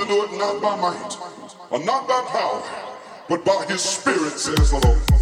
to do it not by might or not by power, but by His Spirit, says the Lord.